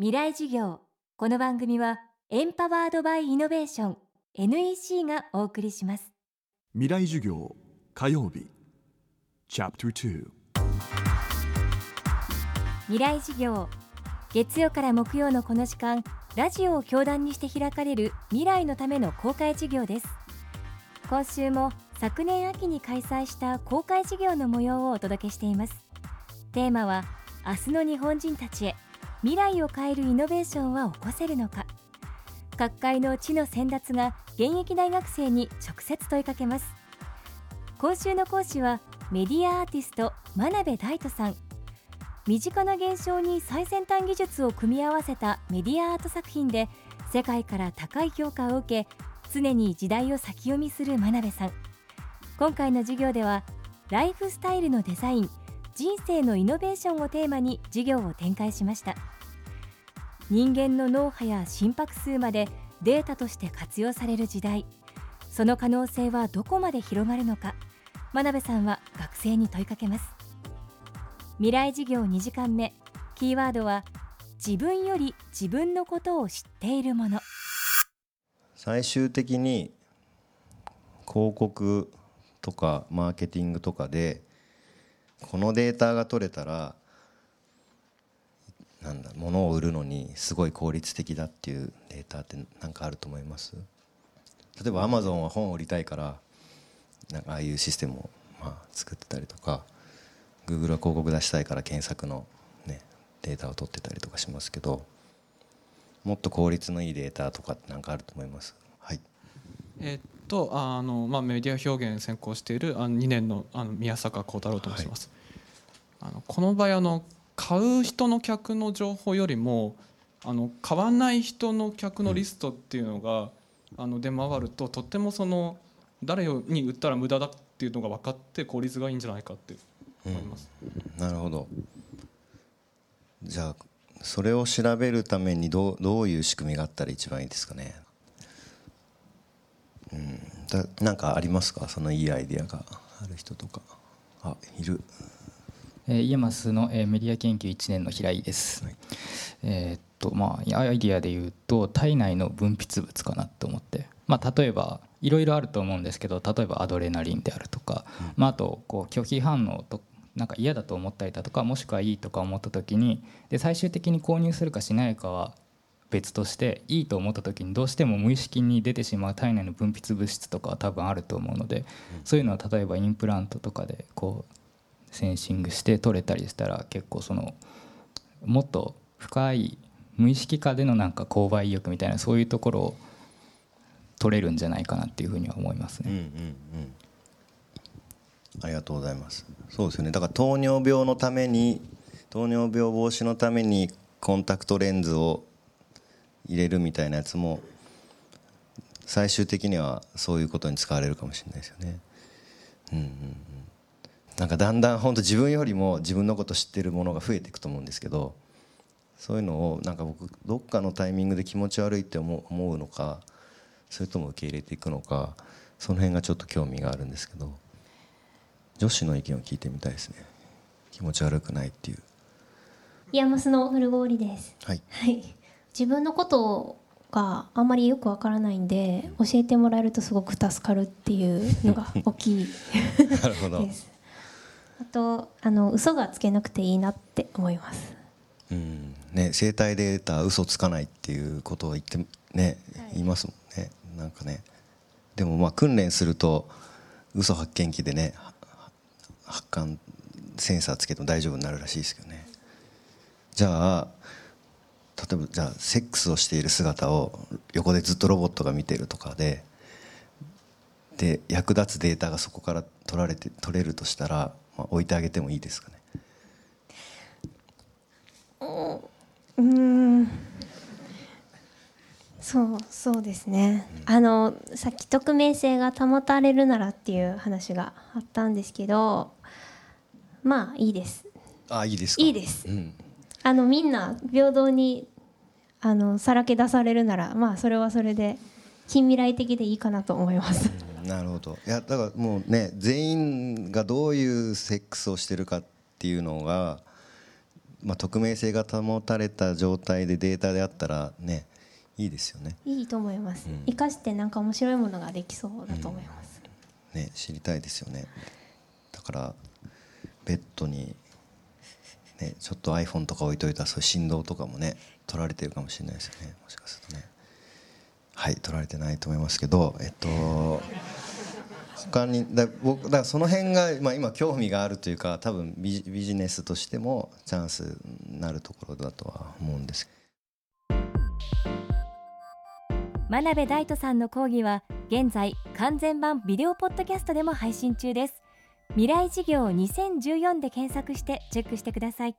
未来授業。この番組はエンパワードバイイノベーション NEC がお送りします。未来授業火曜日。チャプター未来授業。月曜から木曜のこの時間ラジオを教壇にして開かれる未来のための公開授業です。今週も昨年秋に開催した公開授業の模様をお届けしています。テーマは明日の日本人たちへ未来を変えるイノベーションは起こせるのか。各界の知の先達が現役大学生に直接問いかけます。今週の講師はメディアアーティスト真鍋大斗さん。身近な現象に最先端技術を組み合わせたメディアアート作品で世界から高い評価を受け常に時代を先読みする真鍋さん。今回の授業ではライフスタイルのデザイン人生のイノベーションをテーマに授業を展開しました。人間の脳波や心拍数までデータとして活用される時代。その可能性はどこまで広がるのか。真鍋さんは学生に問いかけます。未来授業2時間目。キーワードは自分より自分のことを知っているもの。最終的に広告とかマーケティングとかでこのデータが取れたらなんだ物を売るのにすごい効率的だっていうデータって何かあると思います？例えばアマゾンは本を売りたいからなんかああいうシステムをまあ作ってたりとか Google は広告出したいから検索の、ね、データを取ってたりとかしますけどもっと効率のいいデータとかって何かあると思います？はい。えっとあの、まあ、メディア表現専攻しているあの2年のあの宮坂幸太郎と申します、はい、あのこの場合あの買う人の客の情報よりもあの買わない人の客のリストっていうのが、うん、あの出回るととってもその誰に売ったら無駄だっていうのが分かって効率がいいんじゃないかって思います、うん、なるほど。じゃあそれを調べるためにどうどういう仕組みがあったら一番いいですかね？うんだなんかありますか？そのいいアイディアがある人とか。あいる。えイエマスの、えメディア研究1年の平井です、はい、えー、っとまあアイディアで言うと体内の分泌物かなと思って。まあ例えばいろいろあると思うんですけど例えばアドレナリンであるとか、うん、まあ、あとこう拒否反応となんか嫌だと思ったりだとかもしくはいいとか思った時にで最終的に購入するかしないかは別としていいと思った時にどうしても無意識に出てしまう体内の分泌物質とかは多分あると思うのでそういうのは例えばインプラントとかでこうセンシングして取れたりしたら結構そのもっと深い無意識化でのなんか購買意欲みたいなそういうところを取れるんじゃないかなっていうふうには思いますね。うんうんうん。ありがとうございます。そうですよね。だから糖尿病のために糖尿病防止のためにコンタクトレンズを入れるみたいなやつも最終的にはそういうことに使われるかもしれないですよね。うんうんうん。なんかだんだん本当自分よりも自分のこと知ってるものが増えていくと思うんですけどそういうのをなんか僕どっかのタイミングで気持ち悪いって思うのかそれとも受け入れていくのかその辺がちょっと興味があるんですけど女子の意見を聞いてみたいですね。気持ち悪くないっていう。イヤマスのフルゴーリです、はい、はい、自分のことがあんまりよくわからないんで教えてもらえるとすごく助かるっていうのが大きい。なるほど。です。あとあの嘘がつけなくていいなって思います。うん。ね、生体データ嘘つかないっていうことを言ってね、はい、言いますもんね。なんかね。でもまあ訓練すると嘘発見器でね発汗センサーつけても大丈夫になるらしいですけどね。じゃあ例えばじゃあセックスをしている姿を横でずっとロボットが見てるとかでで役立つデータがそこから取られて取れるとしたらまあ、置いてあげてもいいですかね？うん。そうそうですね、うん、あのさっき匿名性が保たれるならっていう話があったんですけどまあいいです。あいいですいいです、うん、あのみんな平等にあのさらけ出されるならまあそれはそれで近未来的でいいかなと思います、うん、なるほど。いやだからもうね全員がどういうセックスをしてるかっていうのがまあ、匿名性が保たれた状態でデータであったらねいいですよね。いいと思います、うん。生かしてなんか面白いものができそうだと思います、ね知りたいですよね。だからベッドに、ね、ちょっと iPhone とか置いといたらそういう振動とかもね取られてるかもしれないですよね。もしかするとね。はい取られてないと思いますけどえっと他にだ僕だからその辺が、まあ、今興味があるというか多分ビジビジネスとしてもチャンスになるところだとは思うんです。真鍋大斗さんの講義は現在完全版ビデオポッドキャストでも配信中です。未来事業2014で検索してチェックしてください。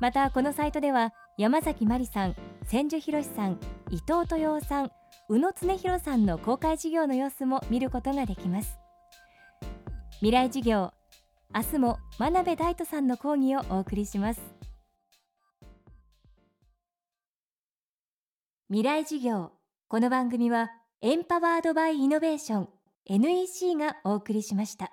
またこのサイトでは山崎真理さん千住博さん伊藤豊夫さん宇野恒弘さんの公開事業の様子も見ることができます。未来事業明日も真鍋大斗さんの講義をお送りします。未来事業この番組はエンパワードバイイノベーション NEC がお送りしました。